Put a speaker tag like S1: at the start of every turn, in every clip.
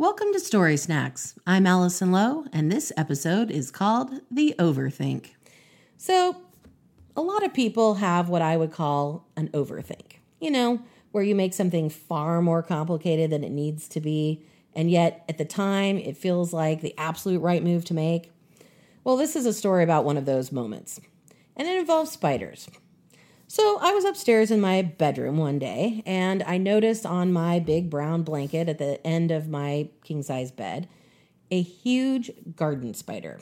S1: Welcome to Story Snacks. I'm Allison Lowe, and this episode is called The Overthink. So, a lot of people have what I would call an overthink. You know, where you make something far more complicated than it needs to be, and yet at the time it feels like the absolute right move to make. Well, this is a story about one of those moments, and it involves spiders. So I was upstairs in my bedroom one day and I noticed on my big brown blanket at the end of my king size bed a huge garden spider.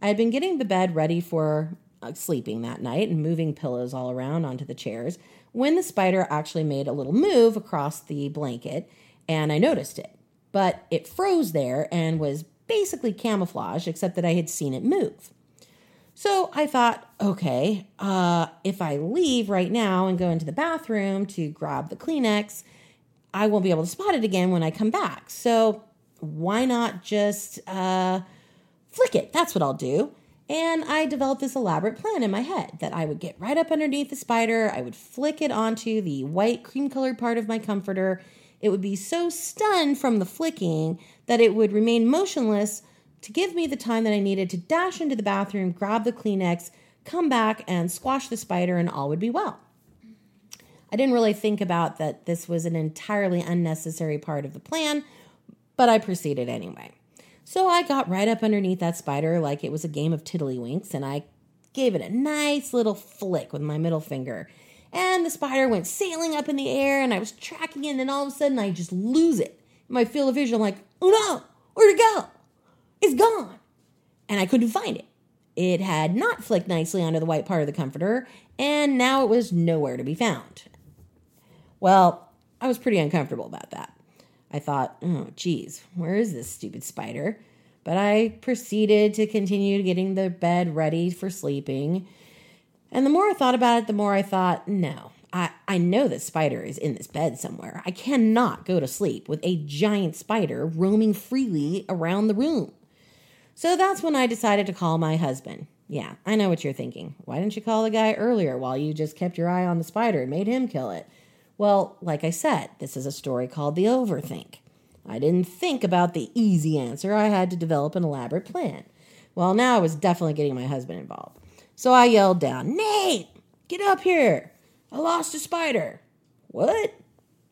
S1: I had been getting the bed ready for uh, sleeping that night and moving pillows all around onto the chairs when the spider actually made a little move across the blanket and I noticed it. But it froze there and was basically camouflage, except that I had seen it move. So I thought, okay, uh, if I leave right now and go into the bathroom to grab the Kleenex, I won't be able to spot it again when I come back. So why not just uh, flick it? That's what I'll do. And I developed this elaborate plan in my head that I would get right up underneath the spider, I would flick it onto the white cream colored part of my comforter. It would be so stunned from the flicking that it would remain motionless to give me the time that I needed to dash into the bathroom, grab the Kleenex, come back, and squash the spider, and all would be well. I didn't really think about that this was an entirely unnecessary part of the plan, but I proceeded anyway. So I got right up underneath that spider like it was a game of tiddlywinks, and I gave it a nice little flick with my middle finger. And the spider went sailing up in the air, and I was tracking it, and all of a sudden I just lose it. My field of vision, I'm like, oh no, where'd it go? It's gone. And I couldn't find it. It had not flicked nicely onto the white part of the comforter, and now it was nowhere to be found. Well, I was pretty uncomfortable about that. I thought, oh, geez, where is this stupid spider? But I proceeded to continue getting the bed ready for sleeping. And the more I thought about it, the more I thought, no, I, I know this spider is in this bed somewhere. I cannot go to sleep with a giant spider roaming freely around the room. So that's when I decided to call my husband. Yeah, I know what you're thinking. Why didn't you call the guy earlier while you just kept your eye on the spider and made him kill it? Well, like I said, this is a story called The Overthink. I didn't think about the easy answer. I had to develop an elaborate plan. Well, now I was definitely getting my husband involved. So I yelled down, Nate, get up here. I lost a spider. What?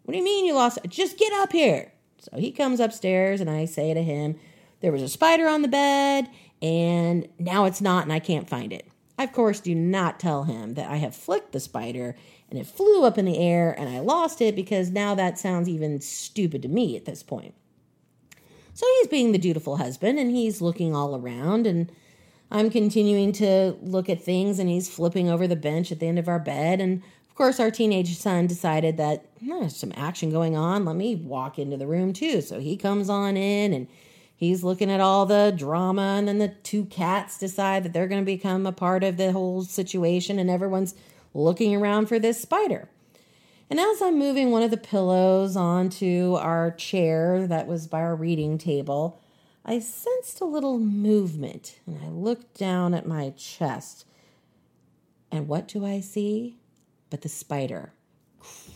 S1: What do you mean you lost? Just get up here. So he comes upstairs and I say to him, there was a spider on the bed, and now it's not, and I can't find it. I, of course, do not tell him that I have flicked the spider and it flew up in the air and I lost it because now that sounds even stupid to me at this point. So he's being the dutiful husband and he's looking all around and I'm continuing to look at things and he's flipping over the bench at the end of our bed and of course our teenage son decided that hmm, there's some action going on. Let me walk into the room too. So he comes on in and he's looking at all the drama and then the two cats decide that they're going to become a part of the whole situation and everyone's looking around for this spider. And as i'm moving one of the pillows onto our chair that was by our reading table i sensed a little movement and i looked down at my chest. And what do i see? But the spider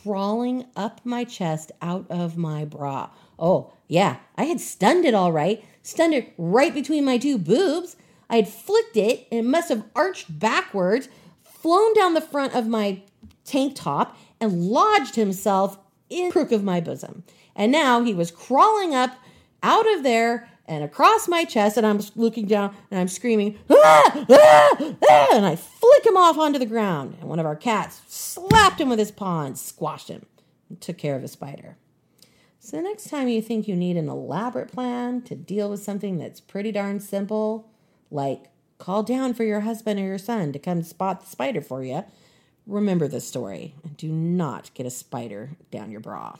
S1: crawling up my chest out of my bra Oh, yeah, I had stunned it all right, stunned it right between my two boobs. I had flicked it, and it must have arched backwards, flown down the front of my tank top, and lodged himself in the crook of my bosom. And now he was crawling up out of there and across my chest, and I'm looking down and I'm screaming, ah, ah, ah, and I flick him off onto the ground. And one of our cats slapped him with his paw and squashed him and took care of the spider. So, the next time you think you need an elaborate plan to deal with something that's pretty darn simple, like call down for your husband or your son to come spot the spider for you, remember this story and do not get a spider down your bra.